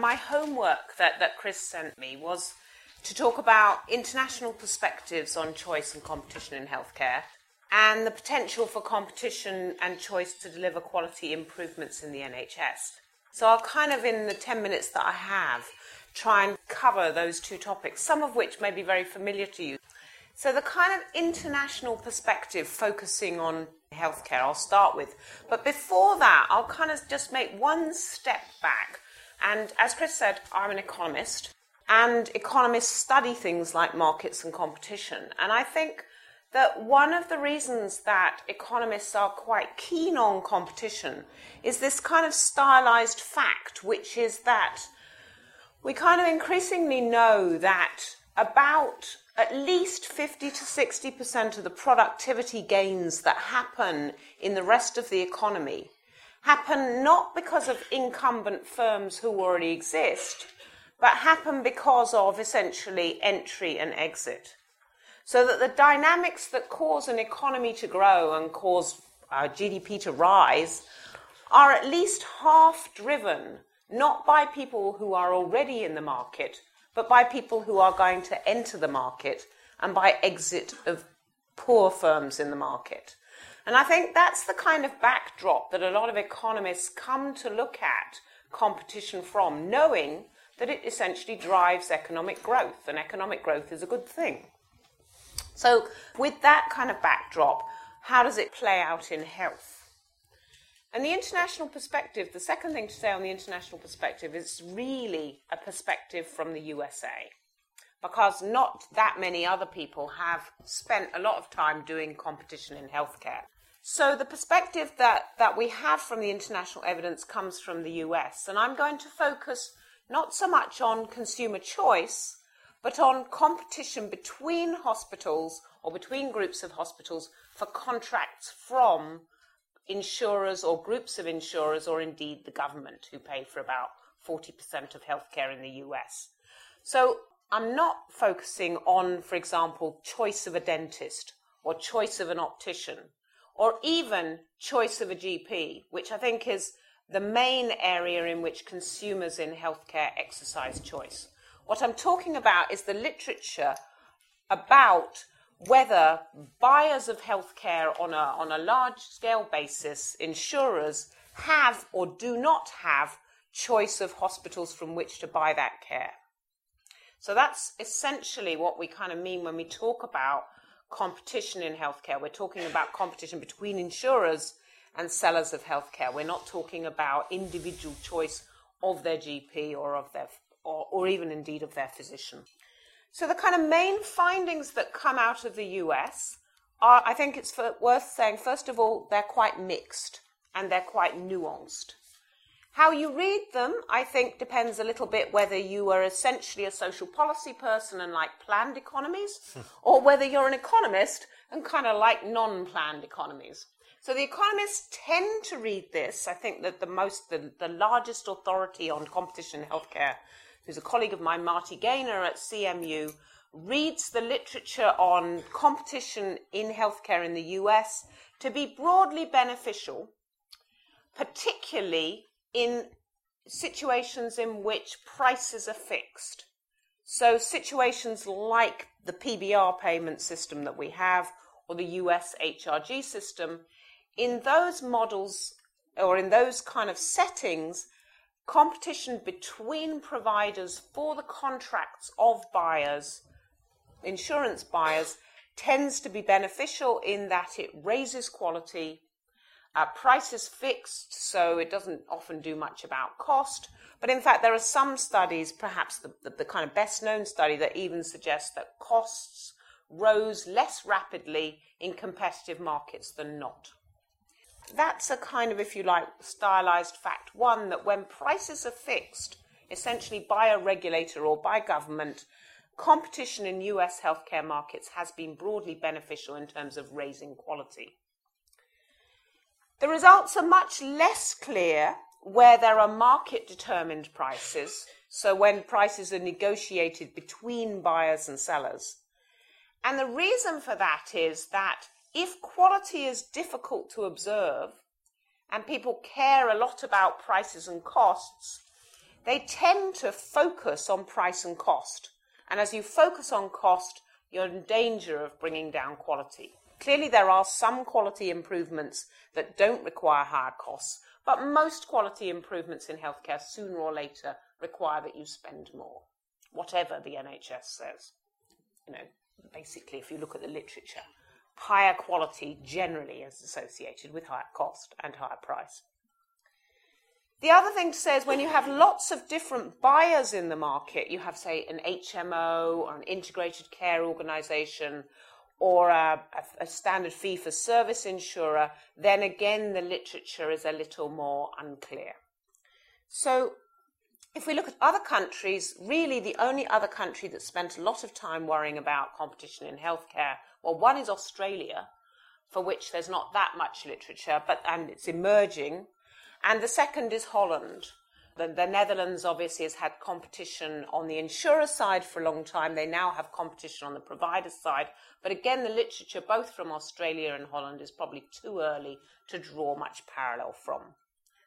my homework that, that Chris sent me was to talk about international perspectives on choice and competition in healthcare and the potential for competition and choice to deliver quality improvements in the NHS. So I'll kind of, in the 10 minutes that I have, try and cover those two topics, some of which may be very familiar to you. So, the kind of international perspective focusing on healthcare, I'll start with. But before that, I'll kind of just make one step back. And as Chris said, I'm an economist, and economists study things like markets and competition. And I think that one of the reasons that economists are quite keen on competition is this kind of stylized fact, which is that we kind of increasingly know that about at least 50 to 60% of the productivity gains that happen in the rest of the economy happen not because of incumbent firms who already exist, but happen because of essentially entry and exit. So that the dynamics that cause an economy to grow and cause uh, GDP to rise are at least half driven not by people who are already in the market, but by people who are going to enter the market and by exit of poor firms in the market. And I think that's the kind of backdrop that a lot of economists come to look at competition from, knowing that it essentially drives economic growth, and economic growth is a good thing. So, with that kind of backdrop, how does it play out in health? And the international perspective, the second thing to say on the international perspective is really a perspective from the USA. Because not that many other people have spent a lot of time doing competition in healthcare. So the perspective that, that we have from the international evidence comes from the US. And I'm going to focus not so much on consumer choice, but on competition between hospitals or between groups of hospitals for contracts from insurers or groups of insurers or indeed the government who pay for about 40% of healthcare in the US. So I'm not focusing on, for example, choice of a dentist or choice of an optician or even choice of a GP, which I think is the main area in which consumers in healthcare exercise choice. What I'm talking about is the literature about whether buyers of healthcare on a, on a large scale basis, insurers, have or do not have choice of hospitals from which to buy that care. So that's essentially what we kind of mean when we talk about competition in healthcare. We're talking about competition between insurers and sellers of healthcare. We're not talking about individual choice of their GP or of their or, or even indeed of their physician. So, the kind of main findings that come out of the US are, I think it's worth saying, first of all, they're quite mixed and they're quite nuanced. How you read them, I think, depends a little bit whether you are essentially a social policy person and like planned economies, or whether you're an economist and kind of like non planned economies. So the economists tend to read this. I think that the most, the, the largest authority on competition in healthcare who's a colleague of mine, Marty Gaynor at CMU, reads the literature on competition in healthcare in the US to be broadly beneficial, particularly in situations in which prices are fixed. So, situations like the PBR payment system that we have or the US HRG system, in those models or in those kind of settings, competition between providers for the contracts of buyers, insurance buyers, tends to be beneficial in that it raises quality. Uh, price is fixed, so it doesn't often do much about cost. But in fact, there are some studies, perhaps the, the, the kind of best known study, that even suggests that costs rose less rapidly in competitive markets than not that's a kind of, if you like, stylized fact. One, that when prices are fixed, essentially by a regulator or by government, competition in US healthcare markets has been broadly beneficial in terms of raising quality. The results are much less clear where there are market determined prices, so when prices are negotiated between buyers and sellers. And the reason for that is that if quality is difficult to observe and people care a lot about prices and costs, they tend to focus on price and cost. And as you focus on cost, you're in danger of bringing down quality. Clearly, there are some quality improvements that don't require higher costs, but most quality improvements in healthcare sooner or later require that you spend more, whatever the NHS says. You know, basically, if you look at the literature, higher quality generally is associated with higher cost and higher price. The other thing to say is when you have lots of different buyers in the market, you have, say, an HMO or an integrated care organization or a, a, standard fee for service insurer, then again the literature is a little more unclear. So, if we look at other countries, really the only other country that spent a lot of time worrying about competition in healthcare, well, one is Australia, for which there's not that much literature, but and it's emerging, and the second is Holland, the, the, Netherlands obviously has had competition on the insurer side for a long time. They now have competition on the provider side. But again, the literature, both from Australia and Holland, is probably too early to draw much parallel from.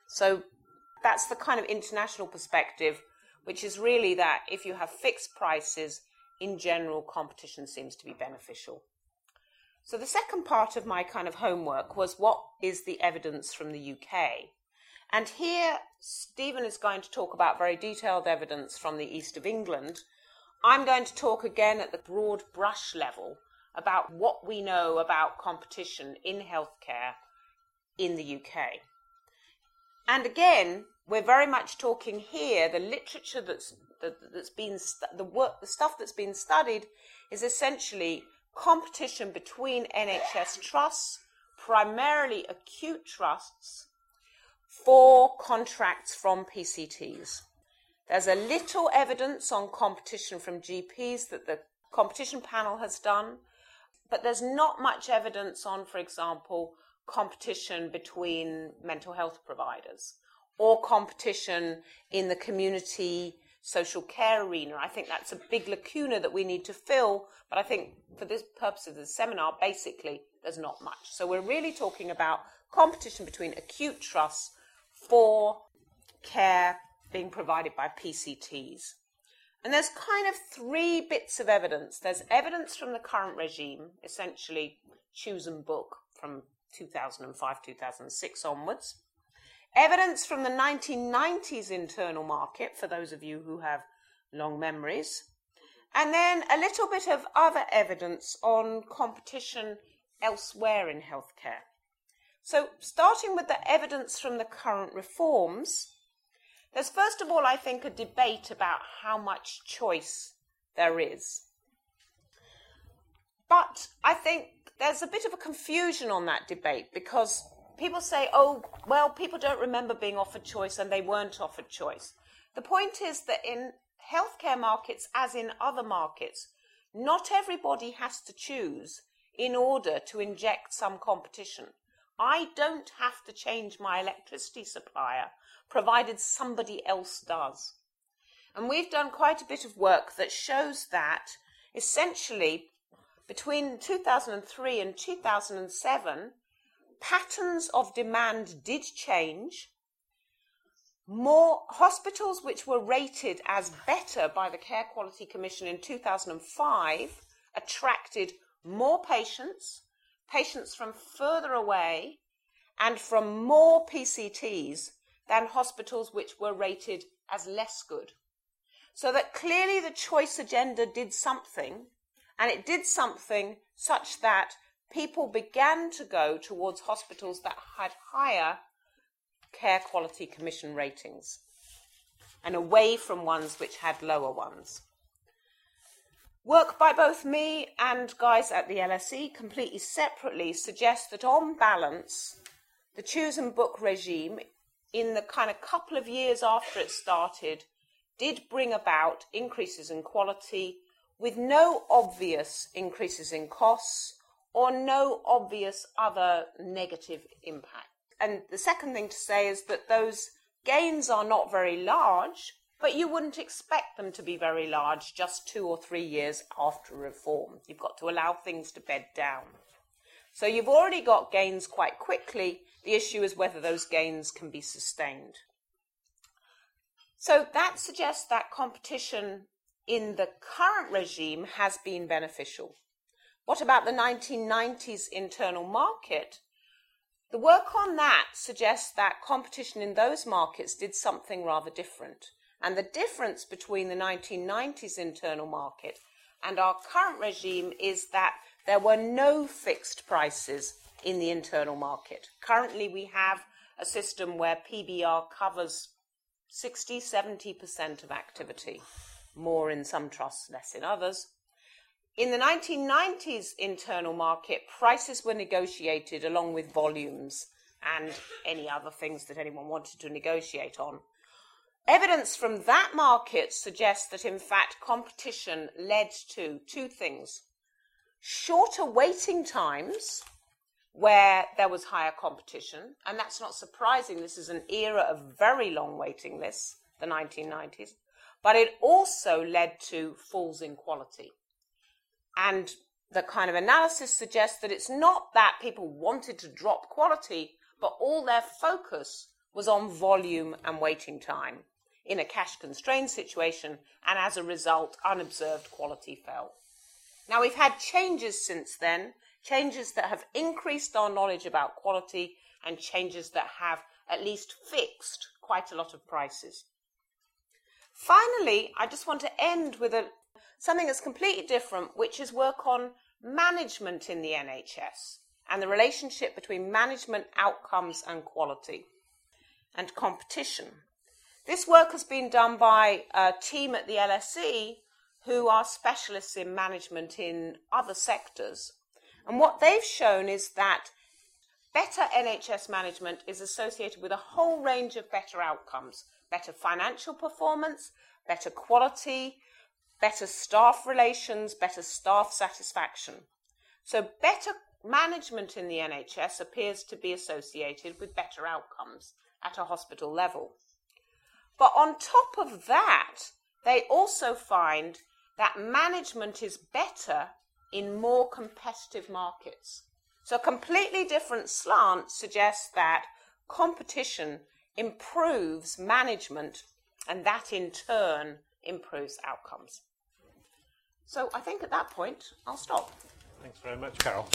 So that's the kind of international perspective, which is really that if you have fixed prices, in general, competition seems to be beneficial. So the second part of my kind of homework was what is the evidence from the UK? And here, Stephen is going to talk about very detailed evidence from the east of England. I'm going to talk again at the broad brush level about what we know about competition in healthcare in the UK. And again, we're very much talking here, the literature that's, that, has been, the work, the stuff that's been studied is essentially competition between NHS trusts, primarily acute trusts, for contracts from PCTs. There's a little evidence on competition from GPs that the competition panel has done, but there's not much evidence on, for example, competition between mental health providers or competition in the community social care arena. I think that's a big lacuna that we need to fill, but I think for this purpose of the seminar, basically, there's not much. So we're really talking about competition between acute trusts for care being provided by PCTs. And there's kind of three bits of evidence. There's evidence from the current regime, essentially choose and book from 2005, 2006 onwards. Evidence from the 1990s internal market, for those of you who have long memories. And then a little bit of other evidence on competition elsewhere in healthcare. So, starting with the evidence from the current reforms, there's first of all, I think, a debate about how much choice there is. But I think there's a bit of a confusion on that debate because people say, oh, well, people don't remember being offered choice and they weren't offered choice. The point is that in healthcare markets, as in other markets, not everybody has to choose in order to inject some competition. I don't have to change my electricity supplier, provided somebody else does. And we've done quite a bit of work that shows that essentially between 2003 and 2007, patterns of demand did change. More hospitals which were rated as better by the Care Quality Commission in 2005 attracted more patients patients from further away and from more PCTs than hospitals which were rated as less good. So that clearly the choice agenda did something, and it did something such that people began to go towards hospitals that had higher care quality commission ratings and away from ones which had lower ones. Work by both me and guys at the LSE completely separately suggests that on balance, the choose and book regime, in the kind of couple of years after it started, did bring about increases in quality with no obvious increases in costs or no obvious other negative impact. And the second thing to say is that those gains are not very large, but you wouldn't expect them to be very large just two or three years after reform. You've got to allow things to bed down. So you've already got gains quite quickly. The issue is whether those gains can be sustained. So that suggests that competition in the current regime has been beneficial. What about the 1990s internal market? The work on that suggests that competition in those markets did something rather different. And the difference between the 1990s internal market and our current regime is that there were no fixed prices in the internal market. Currently, we have a system where PBR covers 60 70% of activity, more in some trusts, less in others. In the 1990s internal market, prices were negotiated along with volumes and any other things that anyone wanted to negotiate on. Evidence from that market suggests that, in fact, competition led to two things shorter waiting times where there was higher competition, and that's not surprising. This is an era of very long waiting lists, the 1990s, but it also led to falls in quality. And the kind of analysis suggests that it's not that people wanted to drop quality, but all their focus was on volume and waiting time in a cash constrained situation, and as a result, unobserved quality fell. Now, we've had changes since then, changes that have increased our knowledge about quality and changes that have at least fixed quite a lot of prices. Finally, I just want to end with a, something that's completely different, which is work on management in the NHS and the relationship between management outcomes and quality and competition. This work has been done by a team at the LSE who are specialists in management in other sectors. And what they've shown is that better NHS management is associated with a whole range of better outcomes better financial performance, better quality, better staff relations, better staff satisfaction. So, better management in the NHS appears to be associated with better outcomes at a hospital level. But on top of that, they also find that management is better in more competitive markets. So, a completely different slant suggests that competition improves management, and that in turn improves outcomes. So, I think at that point, I'll stop. Thanks very much, Carol.